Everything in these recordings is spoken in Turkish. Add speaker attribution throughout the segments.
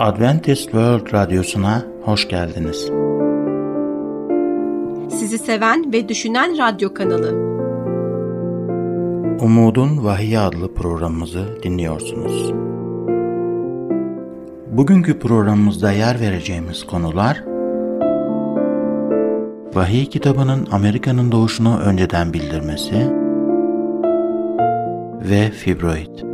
Speaker 1: Adventist World Radyosu'na hoş geldiniz.
Speaker 2: Sizi seven ve düşünen radyo kanalı.
Speaker 1: Umudun Vahiy adlı programımızı dinliyorsunuz. Bugünkü programımızda yer vereceğimiz konular Vahiy kitabının Amerika'nın doğuşunu önceden bildirmesi ve fibroid.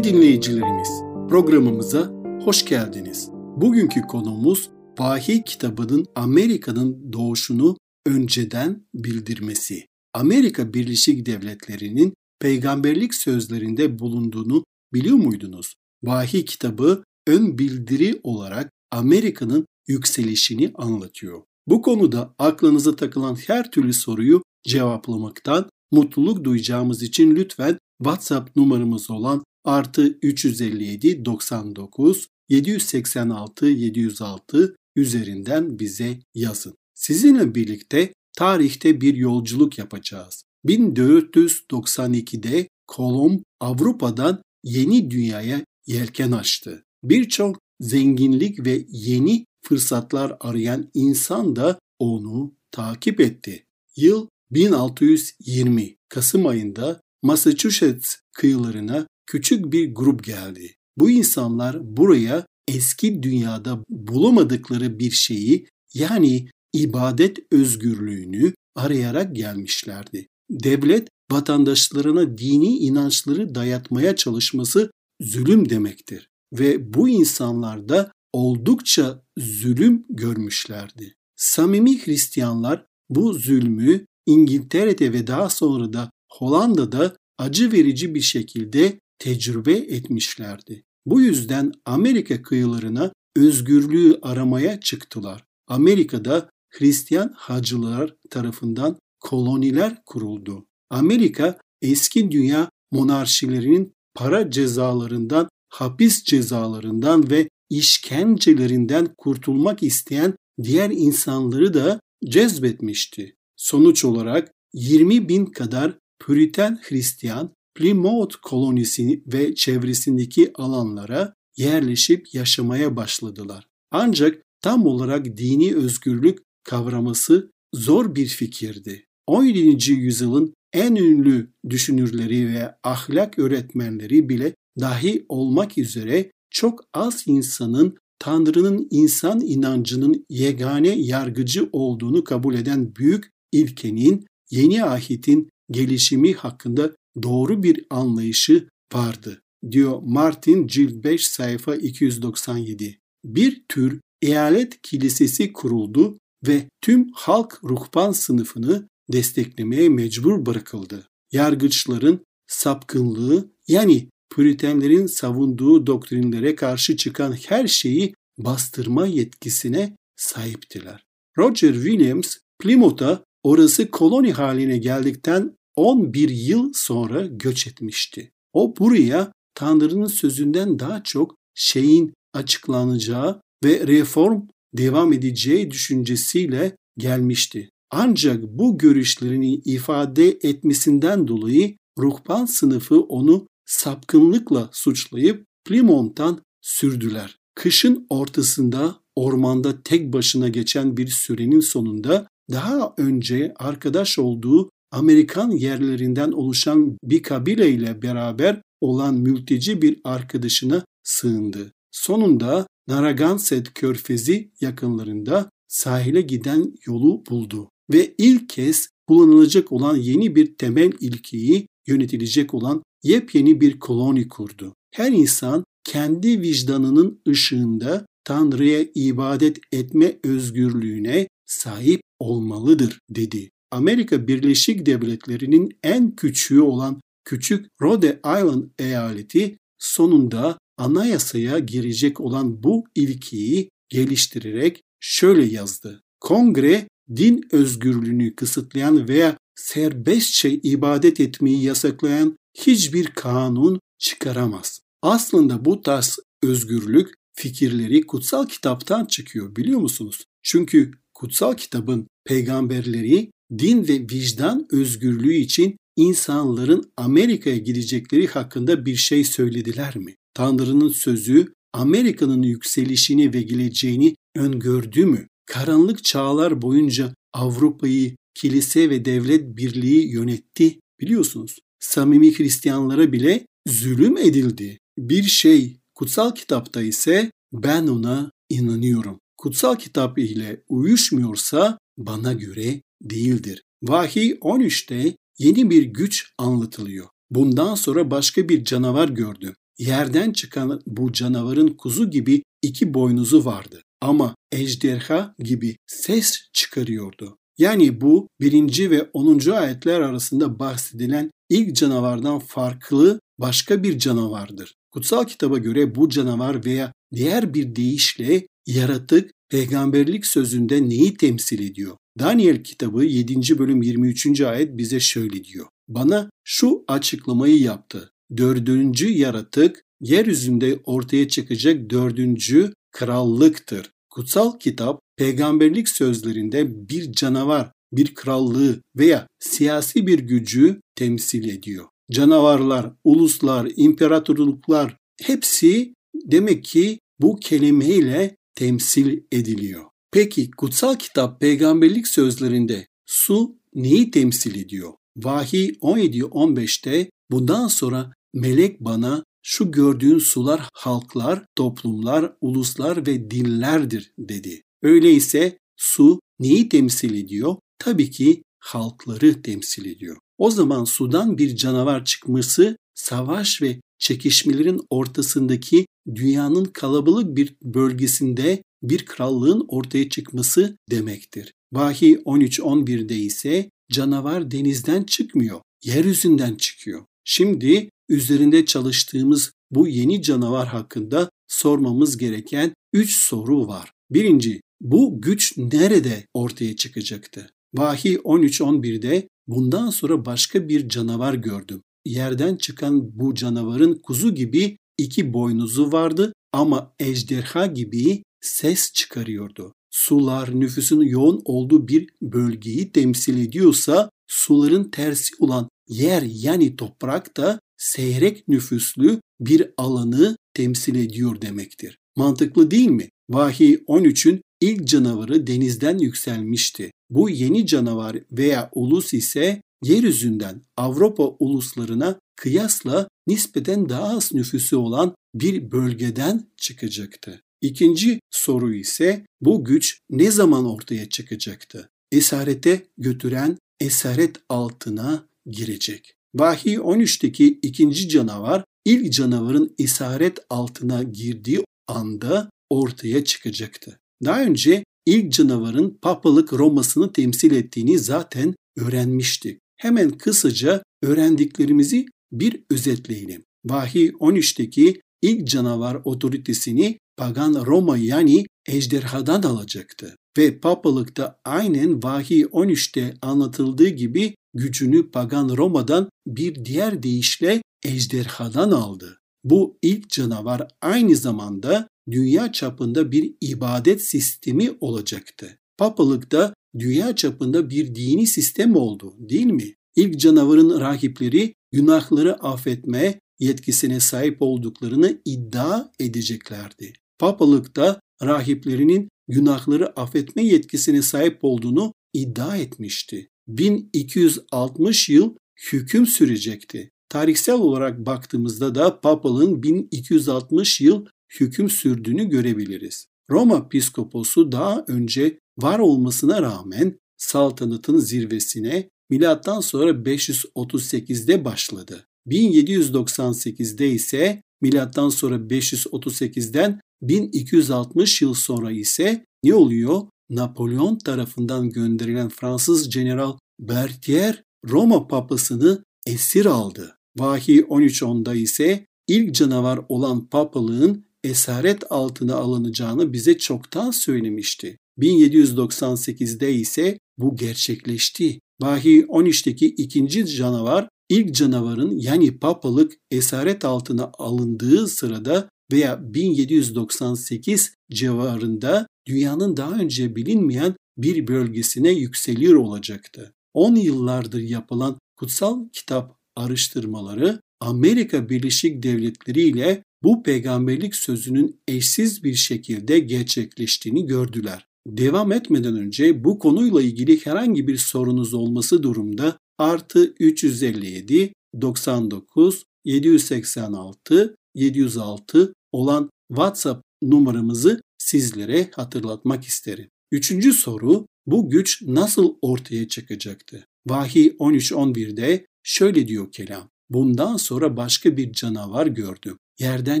Speaker 3: Dinleyicilerimiz, programımıza hoş geldiniz. Bugünkü konumuz Vahiy kitabının Amerika'nın doğuşunu önceden bildirmesi. Amerika Birleşik Devletleri'nin peygamberlik sözlerinde bulunduğunu biliyor muydunuz? Vahiy kitabı ön bildiri olarak Amerika'nın yükselişini anlatıyor. Bu konuda aklınıza takılan her türlü soruyu cevaplamaktan mutluluk duyacağımız için lütfen WhatsApp numaramız olan artı 357 99 786 706 üzerinden bize yazın. Sizinle birlikte tarihte bir yolculuk yapacağız. 1492'de Kolomb Avrupa'dan yeni dünyaya yelken açtı. Birçok zenginlik ve yeni fırsatlar arayan insan da onu takip etti. Yıl 1620 Kasım ayında Massachusetts kıyılarına küçük bir grup geldi. Bu insanlar buraya eski dünyada bulamadıkları bir şeyi yani ibadet özgürlüğünü arayarak gelmişlerdi. Devlet vatandaşlarına dini inançları dayatmaya çalışması zulüm demektir ve bu insanlar da oldukça zulüm görmüşlerdi. Samimi Hristiyanlar bu zulmü İngiltere'de ve daha sonra da Hollanda'da acı verici bir şekilde tecrübe etmişlerdi. Bu yüzden Amerika kıyılarına özgürlüğü aramaya çıktılar. Amerika'da Hristiyan hacılar tarafından koloniler kuruldu. Amerika eski dünya monarşilerinin para cezalarından, hapis cezalarından ve işkencelerinden kurtulmak isteyen diğer insanları da cezbetmişti. Sonuç olarak 20 bin kadar Püriten Hristiyan Plymouth kolonisi ve çevresindeki alanlara yerleşip yaşamaya başladılar. Ancak tam olarak dini özgürlük kavraması zor bir fikirdi. 17. yüzyılın en ünlü düşünürleri ve ahlak öğretmenleri bile dahi olmak üzere çok az insanın Tanrı'nın insan inancının yegane yargıcı olduğunu kabul eden büyük ilkenin yeni ahitin gelişimi hakkında doğru bir anlayışı vardı diyor Martin cilt 5 sayfa 297. Bir tür eyalet kilisesi kuruldu ve tüm halk ruhban sınıfını desteklemeye mecbur bırakıldı. Yargıçların sapkınlığı yani Püritenlerin savunduğu doktrinlere karşı çıkan her şeyi bastırma yetkisine sahiptiler. Roger Williams, Plymouth'a orası koloni haline geldikten 11 yıl sonra göç etmişti. O buraya Tanrı'nın sözünden daha çok şeyin açıklanacağı ve reform devam edeceği düşüncesiyle gelmişti. Ancak bu görüşlerini ifade etmesinden dolayı ruhban sınıfı onu sapkınlıkla suçlayıp Plymouth'tan sürdüler. Kışın ortasında ormanda tek başına geçen bir sürenin sonunda daha önce arkadaş olduğu Amerikan yerlerinden oluşan bir kabile ile beraber olan mülteci bir arkadaşına sığındı. Sonunda Narragansett körfezi yakınlarında sahile giden yolu buldu ve ilk kez kullanılacak olan yeni bir temel ilkeyi yönetilecek olan yepyeni bir koloni kurdu. Her insan kendi vicdanının ışığında Tanrı'ya ibadet etme özgürlüğüne sahip olmalıdır dedi. Amerika Birleşik Devletleri'nin en küçüğü olan küçük Rhode Island eyaleti sonunda anayasaya girecek olan bu ilkeyi geliştirerek şöyle yazdı. Kongre din özgürlüğünü kısıtlayan veya serbestçe ibadet etmeyi yasaklayan hiçbir kanun çıkaramaz. Aslında bu tarz özgürlük fikirleri kutsal kitaptan çıkıyor biliyor musunuz? Çünkü kutsal kitabın peygamberleri din ve vicdan özgürlüğü için insanların Amerika'ya gidecekleri hakkında bir şey söylediler mi? Tanrı'nın sözü Amerika'nın yükselişini ve geleceğini öngördü mü? Karanlık çağlar boyunca Avrupa'yı kilise ve devlet birliği yönetti. Biliyorsunuz samimi Hristiyanlara bile zulüm edildi. Bir şey kutsal kitapta ise ben ona inanıyorum. Kutsal kitap ile uyuşmuyorsa bana göre değildir. Vahiy 13'te yeni bir güç anlatılıyor. Bundan sonra başka bir canavar gördüm. Yerden çıkan bu canavarın kuzu gibi iki boynuzu vardı ama ejderha gibi ses çıkarıyordu. Yani bu birinci ve onuncu ayetler arasında bahsedilen ilk canavardan farklı başka bir canavardır. Kutsal kitaba göre bu canavar veya diğer bir deyişle yaratık peygamberlik sözünde neyi temsil ediyor? Daniel kitabı 7. bölüm 23. ayet bize şöyle diyor. Bana şu açıklamayı yaptı. Dördüncü yaratık yeryüzünde ortaya çıkacak dördüncü krallıktır. Kutsal kitap peygamberlik sözlerinde bir canavar, bir krallığı veya siyasi bir gücü temsil ediyor. Canavarlar, uluslar, imparatorluklar hepsi demek ki bu kelimeyle temsil ediliyor. Peki kutsal kitap peygamberlik sözlerinde su neyi temsil ediyor? Vahiy 17-15'te bundan sonra melek bana şu gördüğün sular halklar, toplumlar, uluslar ve dillerdir dedi. Öyleyse su neyi temsil ediyor? Tabii ki halkları temsil ediyor. O zaman sudan bir canavar çıkması savaş ve çekişmelerin ortasındaki dünyanın kalabalık bir bölgesinde bir krallığın ortaya çıkması demektir. Vahiy 13-11'de ise canavar denizden çıkmıyor, yeryüzünden çıkıyor. Şimdi üzerinde çalıştığımız bu yeni canavar hakkında sormamız gereken 3 soru var. Birinci, bu güç nerede ortaya çıkacaktı? Vahiy 13-11'de bundan sonra başka bir canavar gördüm. Yerden çıkan bu canavarın kuzu gibi iki boynuzu vardı ama ejderha gibi ses çıkarıyordu. Sular nüfusun yoğun olduğu bir bölgeyi temsil ediyorsa suların tersi olan yer yani toprak da seyrek nüfuslu bir alanı temsil ediyor demektir. Mantıklı değil mi? Vahiy 13'ün ilk canavarı denizden yükselmişti. Bu yeni canavar veya ulus ise yeryüzünden Avrupa uluslarına kıyasla nispeten daha az nüfusu olan bir bölgeden çıkacaktı. İkinci soru ise bu güç ne zaman ortaya çıkacaktı? Esarete götüren esaret altına girecek. Vahiy 13'teki ikinci canavar ilk canavarın esaret altına girdiği anda ortaya çıkacaktı. Daha önce ilk canavarın papalık Roma'sını temsil ettiğini zaten öğrenmiştik. Hemen kısaca öğrendiklerimizi bir özetleyelim. Vahiy 13'teki ilk canavar otoritesini pagan Roma yani ejderhadan alacaktı. Ve papalıkta aynen Vahiy 13'te anlatıldığı gibi gücünü pagan Roma'dan bir diğer deyişle ejderhadan aldı. Bu ilk canavar aynı zamanda dünya çapında bir ibadet sistemi olacaktı. Papalıkta dünya çapında bir dini sistem oldu değil mi? İlk canavarın rahipleri günahları affetme yetkisine sahip olduklarını iddia edeceklerdi. Papalıkta rahiplerinin günahları affetme yetkisine sahip olduğunu iddia etmişti. 1260 yıl hüküm sürecekti. Tarihsel olarak baktığımızda da papalığın 1260 yıl hüküm sürdüğünü görebiliriz. Roma piskoposu daha önce var olmasına rağmen saltanatın zirvesine milattan sonra 538'de başladı. 1798'de ise milattan sonra 538'den 1260 yıl sonra ise ne oluyor? Napolyon tarafından gönderilen Fransız General Berthier Roma papasını esir aldı. Vahiy 13.10'da ise ilk canavar olan papalığın esaret altına alınacağını bize çoktan söylemişti. 1798'de ise bu gerçekleşti. Vahiy 13'teki ikinci canavar ilk canavarın yani papalık esaret altına alındığı sırada veya 1798 civarında dünyanın daha önce bilinmeyen bir bölgesine yükseliyor olacaktı. 10 yıllardır yapılan Kutsal kitap araştırmaları Amerika Birleşik Devletleri ile bu peygamberlik sözünün eşsiz bir şekilde gerçekleştiğini gördüler. Devam etmeden önce bu konuyla ilgili herhangi bir sorunuz olması durumda artı 357 99 786 706 olan WhatsApp numaramızı sizlere hatırlatmak isterim. Üçüncü soru bu güç nasıl ortaya çıkacaktı? Vahiy 13.11'de şöyle diyor kelam. Bundan sonra başka bir canavar gördüm. Yerden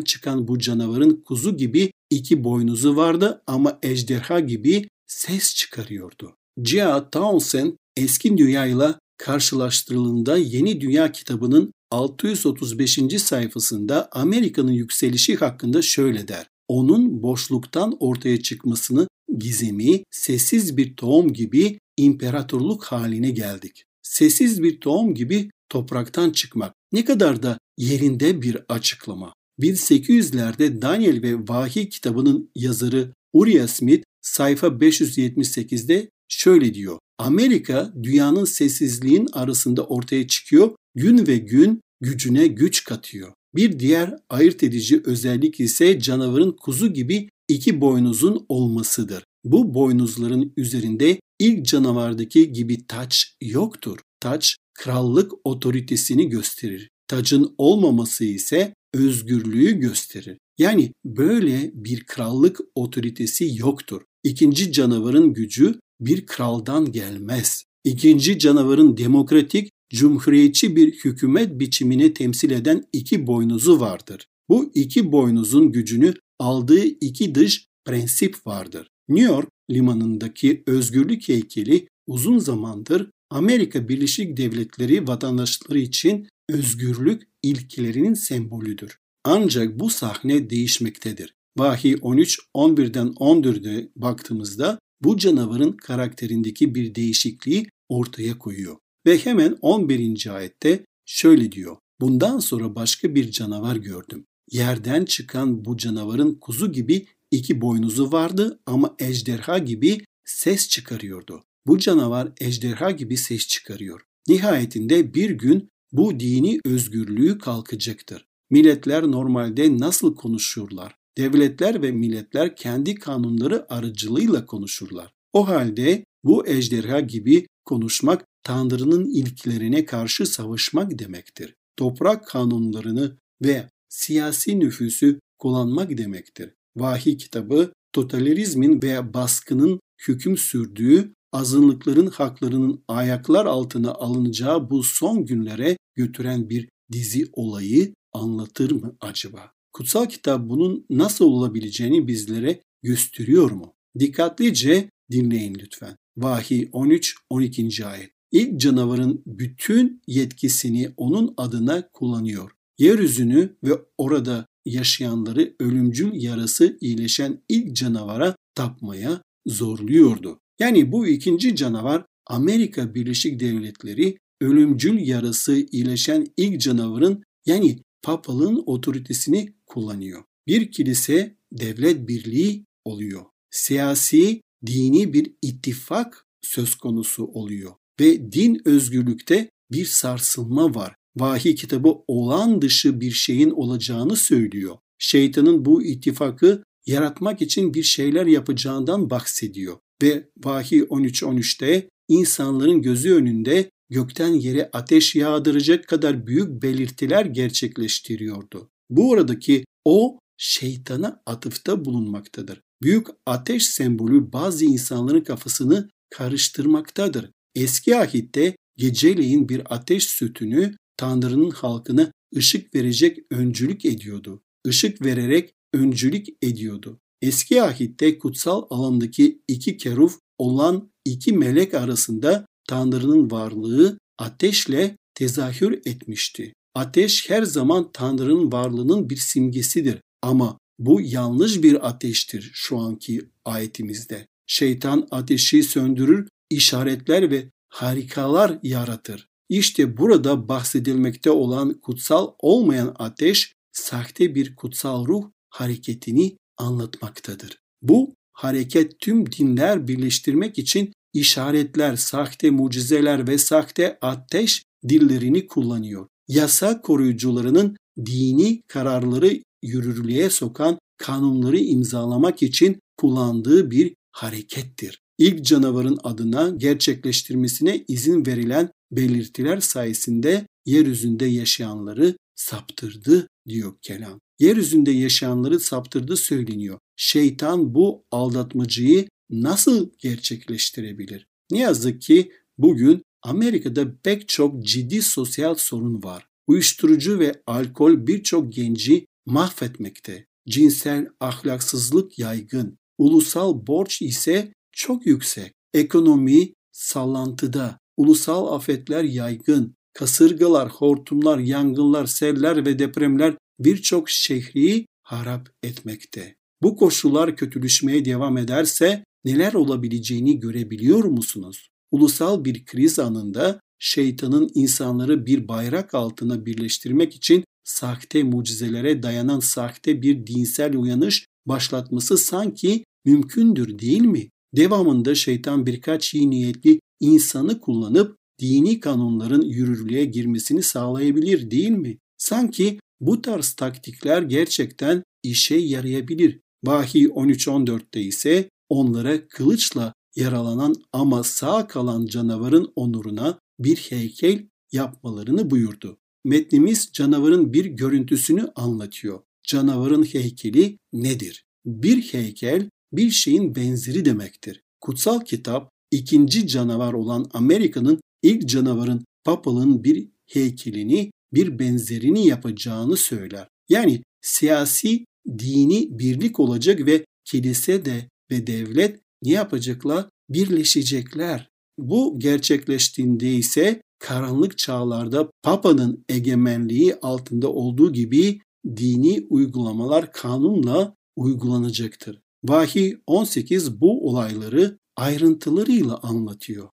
Speaker 3: çıkan bu canavarın kuzu gibi iki boynuzu vardı ama ejderha gibi ses çıkarıyordu. G.A. Townsend eski dünya ile karşılaştırıldığında Yeni Dünya kitabının 635. sayfasında Amerika'nın yükselişi hakkında şöyle der. Onun boşluktan ortaya çıkmasını gizemi sessiz bir tohum gibi imparatorluk haline geldik. Sessiz bir tohum gibi topraktan çıkmak ne kadar da yerinde bir açıklama. 1800'lerde Daniel ve Vahiy kitabının yazarı Uriah Smith sayfa 578'de şöyle diyor. Amerika dünyanın sessizliğin arasında ortaya çıkıyor, gün ve gün gücüne güç katıyor. Bir diğer ayırt edici özellik ise canavarın kuzu gibi iki boynuzun olmasıdır. Bu boynuzların üzerinde ilk canavardaki gibi taç yoktur. Taç krallık otoritesini gösterir. Tacın olmaması ise özgürlüğü gösterir. Yani böyle bir krallık otoritesi yoktur. İkinci canavarın gücü bir kraldan gelmez. İkinci canavarın demokratik, cumhuriyetçi bir hükümet biçimini temsil eden iki boynuzu vardır. Bu iki boynuzun gücünü aldığı iki dış prensip vardır. New York limanındaki özgürlük heykeli uzun zamandır Amerika Birleşik Devletleri vatandaşları için özgürlük ilkelerinin sembolüdür. Ancak bu sahne değişmektedir. Vahiy 13 11'den 14'e baktığımızda bu canavarın karakterindeki bir değişikliği ortaya koyuyor. Ve hemen 11. ayette şöyle diyor. Bundan sonra başka bir canavar gördüm. Yerden çıkan bu canavarın kuzu gibi iki boynuzu vardı ama ejderha gibi ses çıkarıyordu. Bu canavar ejderha gibi ses çıkarıyor. Nihayetinde bir gün bu dini özgürlüğü kalkacaktır. Milletler normalde nasıl konuşurlar? Devletler ve milletler kendi kanunları aracılığıyla konuşurlar. O halde bu ejderha gibi konuşmak Tanrı'nın ilklerine karşı savaşmak demektir. Toprak kanunlarını ve siyasi nüfusu kullanmak demektir. Vahiy kitabı totalitarizmin veya baskının hüküm sürdüğü azınlıkların haklarının ayaklar altına alınacağı bu son günlere götüren bir dizi olayı anlatır mı acaba? Kutsal kitap bunun nasıl olabileceğini bizlere gösteriyor mu? Dikkatlice dinleyin lütfen. Vahiy 13-12. ayet. İlk canavarın bütün yetkisini onun adına kullanıyor. Yeryüzünü ve orada yaşayanları ölümcül yarası iyileşen ilk canavara tapmaya zorluyordu. Yani bu ikinci canavar Amerika Birleşik Devletleri ölümcül yarası iyileşen ilk canavarın yani papalığın otoritesini kullanıyor. Bir kilise devlet birliği oluyor. Siyasi, dini bir ittifak söz konusu oluyor ve din özgürlükte bir sarsılma var. Vahiy kitabı olan dışı bir şeyin olacağını söylüyor. Şeytanın bu ittifakı yaratmak için bir şeyler yapacağından bahsediyor. Ve Vahiy 13.13'te insanların gözü önünde gökten yere ateş yağdıracak kadar büyük belirtiler gerçekleştiriyordu. Bu aradaki o şeytana atıfta bulunmaktadır. Büyük ateş sembolü bazı insanların kafasını karıştırmaktadır. Eski ahitte geceleyin bir ateş sütünü Tanrı'nın halkına ışık verecek öncülük ediyordu. Işık vererek öncülük ediyordu. Eski ahitte kutsal alandaki iki keruf olan iki melek arasında Tanrı'nın varlığı ateşle tezahür etmişti. Ateş her zaman Tanrı'nın varlığının bir simgesidir ama bu yanlış bir ateştir şu anki ayetimizde. Şeytan ateşi söndürür, işaretler ve harikalar yaratır. İşte burada bahsedilmekte olan kutsal olmayan ateş sahte bir kutsal ruh hareketini anlatmaktadır. Bu hareket tüm dinler birleştirmek için işaretler, sahte mucizeler ve sahte ateş dillerini kullanıyor. Yasa koruyucularının dini kararları yürürlüğe sokan kanunları imzalamak için kullandığı bir harekettir. İlk canavarın adına gerçekleştirmesine izin verilen belirtiler sayesinde yeryüzünde yaşayanları saptırdı diyor kelam. Yeryüzünde yaşayanları saptırdı söyleniyor. Şeytan bu aldatmacıyı nasıl gerçekleştirebilir? Ne yazık ki bugün Amerika'da pek çok ciddi sosyal sorun var. Uyuşturucu ve alkol birçok genci mahvetmekte. Cinsel ahlaksızlık yaygın. Ulusal borç ise çok yüksek. Ekonomi sallantıda. Ulusal afetler yaygın. Kasırgalar, hortumlar, yangınlar, seller ve depremler birçok şehri harap etmekte. Bu koşullar kötüleşmeye devam ederse neler olabileceğini görebiliyor musunuz? Ulusal bir kriz anında şeytanın insanları bir bayrak altına birleştirmek için sahte mucizelere dayanan sahte bir dinsel uyanış başlatması sanki mümkündür değil mi? Devamında şeytan birkaç iyi niyetli insanı kullanıp dini kanunların yürürlüğe girmesini sağlayabilir değil mi? Sanki bu tarz taktikler gerçekten işe yarayabilir. Vahiy 13-14'te ise onlara kılıçla yaralanan ama sağ kalan canavarın onuruna bir heykel yapmalarını buyurdu. Metnimiz canavarın bir görüntüsünü anlatıyor. Canavarın heykeli nedir? Bir heykel bir şeyin benzeri demektir. Kutsal kitap ikinci canavar olan Amerika'nın ilk canavarın papalığın bir heykelini bir benzerini yapacağını söyler. Yani siyasi dini birlik olacak ve kilise de ve devlet ne yapacaklar? Birleşecekler. Bu gerçekleştiğinde ise karanlık çağlarda Papa'nın egemenliği altında olduğu gibi dini uygulamalar kanunla uygulanacaktır. Vahiy 18 bu olayları ayrıntılarıyla anlatıyor.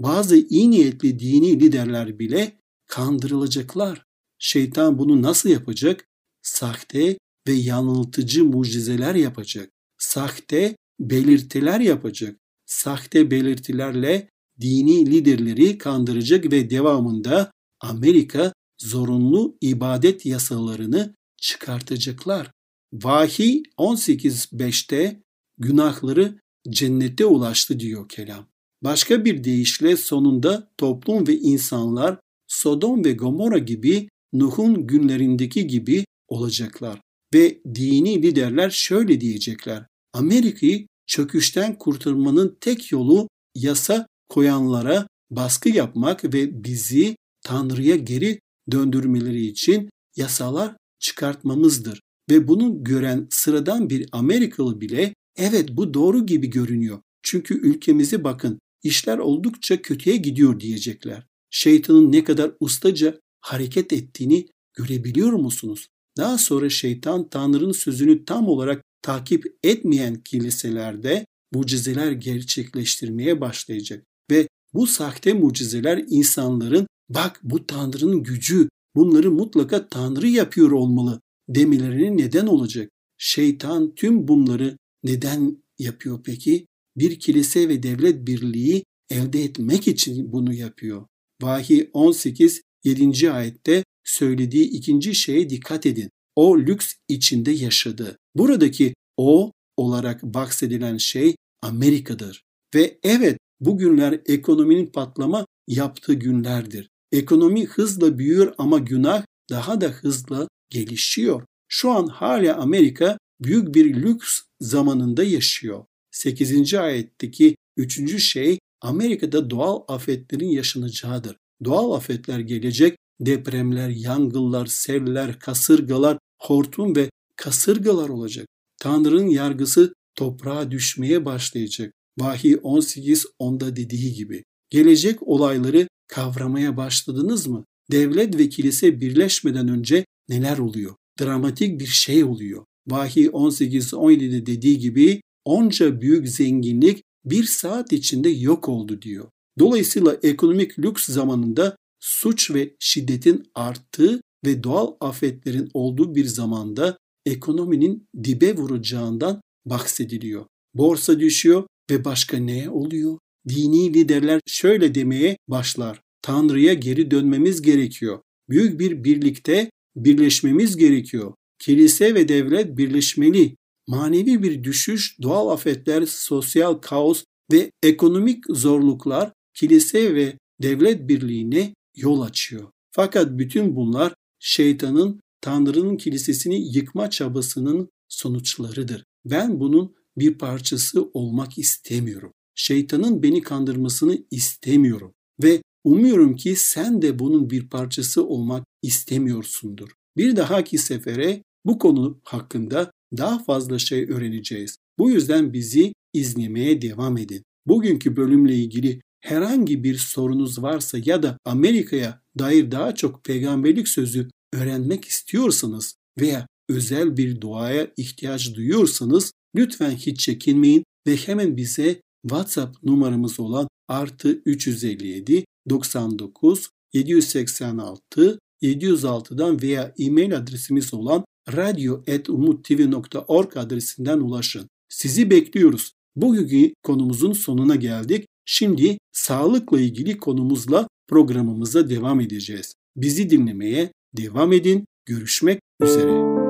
Speaker 3: Bazı iyi niyetli dini liderler bile kandırılacaklar. Şeytan bunu nasıl yapacak? Sahte ve yanıltıcı mucizeler yapacak. Sahte belirtiler yapacak. Sahte belirtilerle dini liderleri kandıracak ve devamında Amerika zorunlu ibadet yasalarını çıkartacaklar. Vahiy 18.5'te günahları cennete ulaştı diyor kelam. Başka bir deyişle sonunda toplum ve insanlar Sodom ve Gomorra gibi Nuh'un günlerindeki gibi olacaklar. Ve dini liderler şöyle diyecekler. Amerika'yı çöküşten kurtarmanın tek yolu yasa koyanlara baskı yapmak ve bizi Tanrı'ya geri döndürmeleri için yasalar çıkartmamızdır. Ve bunu gören sıradan bir Amerikalı bile evet bu doğru gibi görünüyor. Çünkü ülkemize bakın işler oldukça kötüye gidiyor diyecekler. Şeytanın ne kadar ustaca hareket ettiğini görebiliyor musunuz? Daha sonra şeytan Tanrı'nın sözünü tam olarak takip etmeyen kiliselerde mucizeler gerçekleştirmeye başlayacak. Ve bu sahte mucizeler insanların bak bu Tanrı'nın gücü bunları mutlaka Tanrı yapıyor olmalı demelerine neden olacak. Şeytan tüm bunları neden yapıyor peki? Bir kilise ve devlet birliği elde etmek için bunu yapıyor. Vahiy 18 7. ayette söylediği ikinci şeye dikkat edin. O lüks içinde yaşadı. Buradaki o olarak bahsedilen şey Amerika'dır. Ve evet bugünler ekonominin patlama yaptığı günlerdir. Ekonomi hızla büyüyor ama günah daha da hızla gelişiyor. Şu an hala Amerika büyük bir lüks zamanında yaşıyor. 8. ayetteki üçüncü şey Amerika'da doğal afetlerin yaşanacağıdır. Doğal afetler gelecek, depremler, yangınlar, seller, kasırgalar, hortum ve kasırgalar olacak. Tanrı'nın yargısı toprağa düşmeye başlayacak. Vahiy 18 onda dediği gibi. Gelecek olayları kavramaya başladınız mı? Devlet ve kilise birleşmeden önce neler oluyor? Dramatik bir şey oluyor. Vahiy 18-17'de dediği gibi onca büyük zenginlik bir saat içinde yok oldu diyor. Dolayısıyla ekonomik lüks zamanında suç ve şiddetin arttığı ve doğal afetlerin olduğu bir zamanda ekonominin dibe vuracağından bahsediliyor. Borsa düşüyor ve başka ne oluyor? Dini liderler şöyle demeye başlar. Tanrı'ya geri dönmemiz gerekiyor. Büyük bir birlikte birleşmemiz gerekiyor. Kilise ve devlet birleşmeli. Manevi bir düşüş, doğal afetler, sosyal kaos ve ekonomik zorluklar kilise ve devlet birliğine yol açıyor. Fakat bütün bunlar şeytanın Tanrı'nın kilisesini yıkma çabasının sonuçlarıdır. Ben bunun bir parçası olmak istemiyorum. Şeytanın beni kandırmasını istemiyorum ve umuyorum ki sen de bunun bir parçası olmak istemiyorsundur. Bir dahaki sefere bu konu hakkında daha fazla şey öğreneceğiz. Bu yüzden bizi izlemeye devam edin. Bugünkü bölümle ilgili herhangi bir sorunuz varsa ya da Amerika'ya dair daha çok peygamberlik sözü öğrenmek istiyorsanız veya özel bir duaya ihtiyaç duyuyorsanız lütfen hiç çekinmeyin ve hemen bize WhatsApp numaramız olan artı 357 99 786 706'dan veya e-mail adresimiz olan radyo.umuttv.org adresinden ulaşın. Sizi bekliyoruz. Bugünkü konumuzun sonuna geldik. Şimdi sağlıkla ilgili konumuzla programımıza devam edeceğiz. Bizi dinlemeye devam edin. Görüşmek üzere.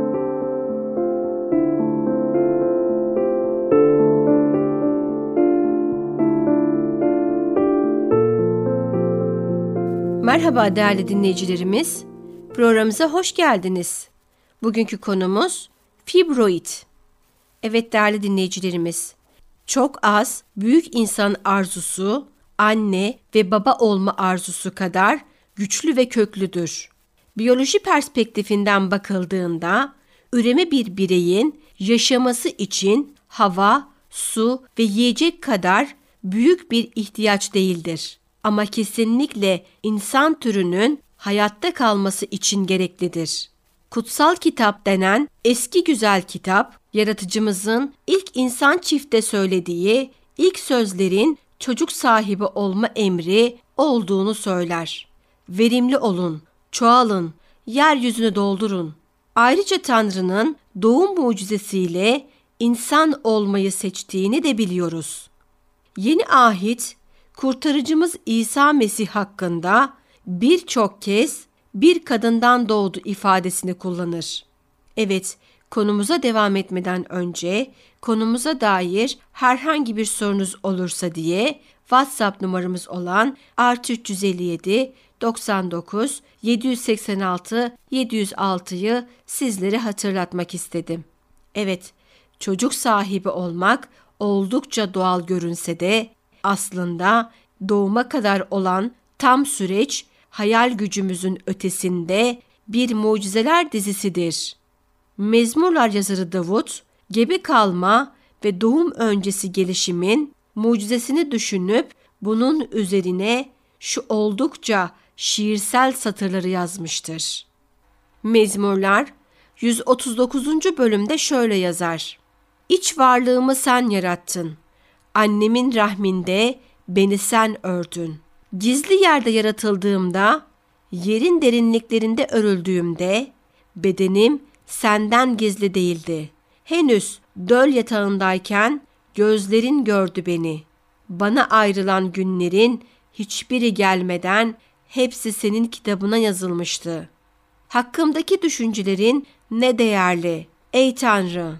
Speaker 2: Merhaba değerli dinleyicilerimiz. Programımıza hoş geldiniz. Bugünkü konumuz fibroid. Evet değerli dinleyicilerimiz, çok az büyük insan arzusu, anne ve baba olma arzusu kadar güçlü ve köklüdür. Biyoloji perspektifinden bakıldığında üreme bir bireyin yaşaması için hava, su ve yiyecek kadar büyük bir ihtiyaç değildir. Ama kesinlikle insan türünün hayatta kalması için gereklidir. Kutsal kitap denen eski güzel kitap, yaratıcımızın ilk insan çifte söylediği ilk sözlerin çocuk sahibi olma emri olduğunu söyler. Verimli olun, çoğalın, yeryüzünü doldurun. Ayrıca Tanrı'nın doğum mucizesiyle insan olmayı seçtiğini de biliyoruz. Yeni ahit, kurtarıcımız İsa Mesih hakkında birçok kez bir kadından doğdu ifadesini kullanır. Evet, konumuza devam etmeden önce konumuza dair herhangi bir sorunuz olursa diye WhatsApp numaramız olan artı 357 99 786 706'yı sizlere hatırlatmak istedim. Evet, çocuk sahibi olmak oldukça doğal görünse de aslında doğuma kadar olan tam süreç hayal gücümüzün ötesinde bir mucizeler dizisidir. Mezmurlar yazarı Davut, gebe kalma ve doğum öncesi gelişimin mucizesini düşünüp bunun üzerine şu oldukça şiirsel satırları yazmıştır. Mezmurlar 139. bölümde şöyle yazar. İç varlığımı sen yarattın. Annemin rahminde beni sen ördün. Gizli yerde yaratıldığımda, yerin derinliklerinde örüldüğümde, bedenim senden gizli değildi. Henüz döl yatağındayken gözlerin gördü beni. Bana ayrılan günlerin hiçbiri gelmeden hepsi senin kitabına yazılmıştı. Hakkımdaki düşüncelerin ne değerli ey Tanrı.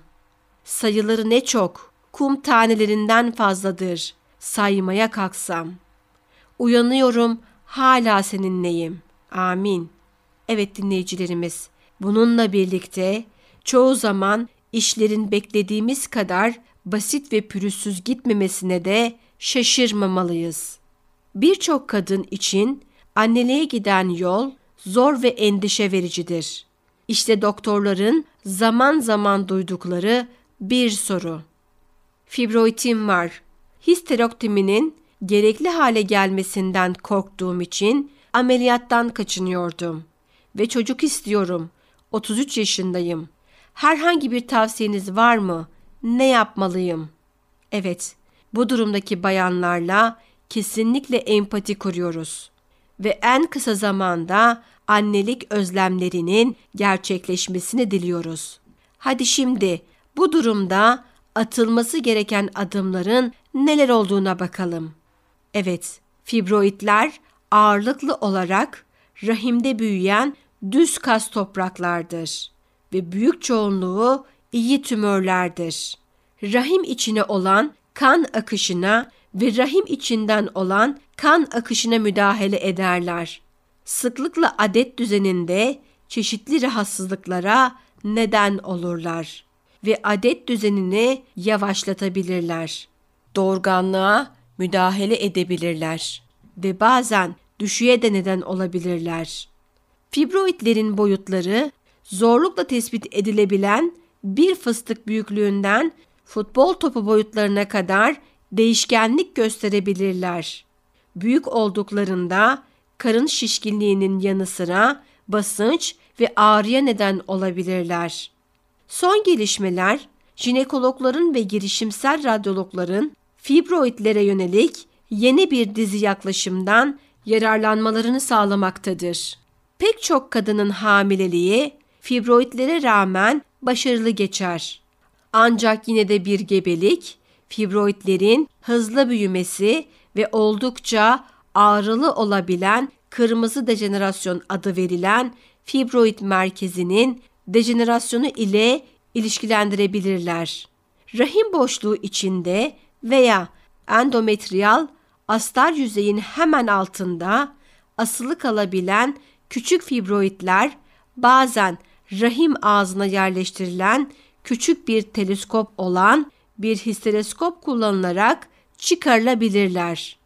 Speaker 2: Sayıları ne çok, kum tanelerinden fazladır saymaya kalksam. Uyanıyorum hala seninleyim. Amin. Evet dinleyicilerimiz, bununla birlikte çoğu zaman işlerin beklediğimiz kadar basit ve pürüzsüz gitmemesine de şaşırmamalıyız. Birçok kadın için anneliğe giden yol zor ve endişe vericidir. İşte doktorların zaman zaman duydukları bir soru. Fibroitim var. Histerektominin gerekli hale gelmesinden korktuğum için ameliyattan kaçınıyordum. Ve çocuk istiyorum. 33 yaşındayım. Herhangi bir tavsiyeniz var mı? Ne yapmalıyım? Evet, bu durumdaki bayanlarla kesinlikle empati kuruyoruz ve en kısa zamanda annelik özlemlerinin gerçekleşmesini diliyoruz. Hadi şimdi bu durumda atılması gereken adımların neler olduğuna bakalım. Evet, fibroidler ağırlıklı olarak rahimde büyüyen düz kas topraklardır ve büyük çoğunluğu iyi tümörlerdir. Rahim içine olan kan akışına ve rahim içinden olan kan akışına müdahale ederler. Sıklıkla adet düzeninde çeşitli rahatsızlıklara neden olurlar ve adet düzenini yavaşlatabilirler. Doğurganlığa müdahale edebilirler ve bazen düşüğe de neden olabilirler. Fibroidlerin boyutları zorlukla tespit edilebilen bir fıstık büyüklüğünden futbol topu boyutlarına kadar değişkenlik gösterebilirler. Büyük olduklarında karın şişkinliğinin yanı sıra basınç ve ağrıya neden olabilirler. Son gelişmeler jinekologların ve girişimsel radyologların fibroidlere yönelik yeni bir dizi yaklaşımdan yararlanmalarını sağlamaktadır. Pek çok kadının hamileliği fibroidlere rağmen başarılı geçer. Ancak yine de bir gebelik, fibroidlerin hızlı büyümesi ve oldukça ağrılı olabilen kırmızı dejenerasyon adı verilen fibroid merkezinin dejenerasyonu ile ilişkilendirebilirler. Rahim boşluğu içinde veya endometriyal astar yüzeyin hemen altında asılı kalabilen küçük fibroidler bazen rahim ağzına yerleştirilen küçük bir teleskop olan bir histereskop kullanılarak çıkarılabilirler.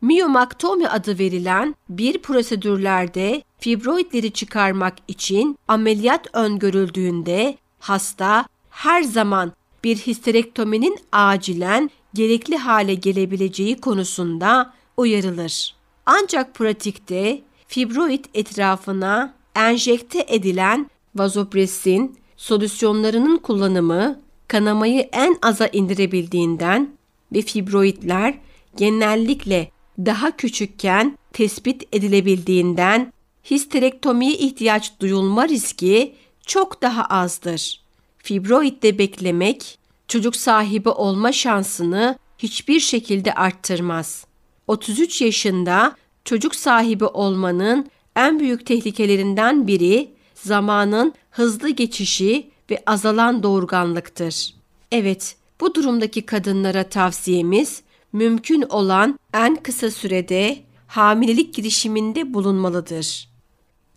Speaker 2: Miyomaktomi adı verilen bir prosedürlerde fibroidleri çıkarmak için ameliyat öngörüldüğünde hasta her zaman bir histerektominin acilen gerekli hale gelebileceği konusunda uyarılır. Ancak pratikte fibroid etrafına enjekte edilen vazopresin solüsyonlarının kullanımı kanamayı en aza indirebildiğinden ve fibroidler genellikle daha küçükken tespit edilebildiğinden histerektomiye ihtiyaç duyulma riski çok daha azdır. Fibroidde beklemek çocuk sahibi olma şansını hiçbir şekilde arttırmaz. 33 yaşında çocuk sahibi olmanın en büyük tehlikelerinden biri zamanın hızlı geçişi ve azalan doğurganlıktır. Evet, bu durumdaki kadınlara tavsiyemiz mümkün olan en kısa sürede hamilelik girişiminde bulunmalıdır.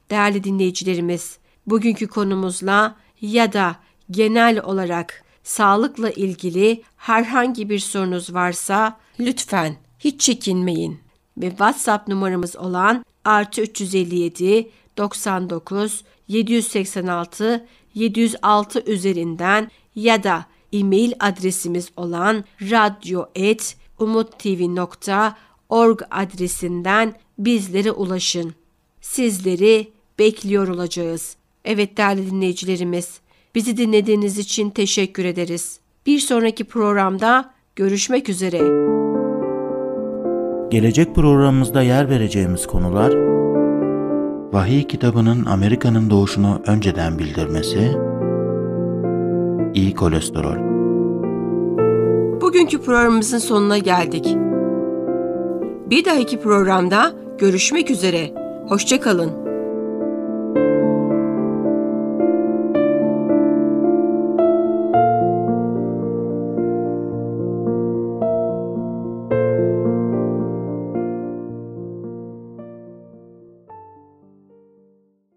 Speaker 2: Değerli dinleyicilerimiz, bugünkü konumuzla ya da genel olarak sağlıkla ilgili herhangi bir sorunuz varsa lütfen hiç çekinmeyin ve WhatsApp numaramız olan artı 357 99 786 706 üzerinden ya da e-mail adresimiz olan radyo.umuttv.org adresinden bizlere ulaşın. Sizleri bekliyor olacağız. Evet değerli dinleyicilerimiz, bizi dinlediğiniz için teşekkür ederiz. Bir sonraki programda görüşmek üzere.
Speaker 1: Gelecek programımızda yer vereceğimiz konular Vahiy kitabının Amerika'nın doğuşunu önceden bildirmesi, iyi kolesterol.
Speaker 2: Bugünkü programımızın sonuna geldik. Bir dahaki programda görüşmek üzere. Hoşçakalın.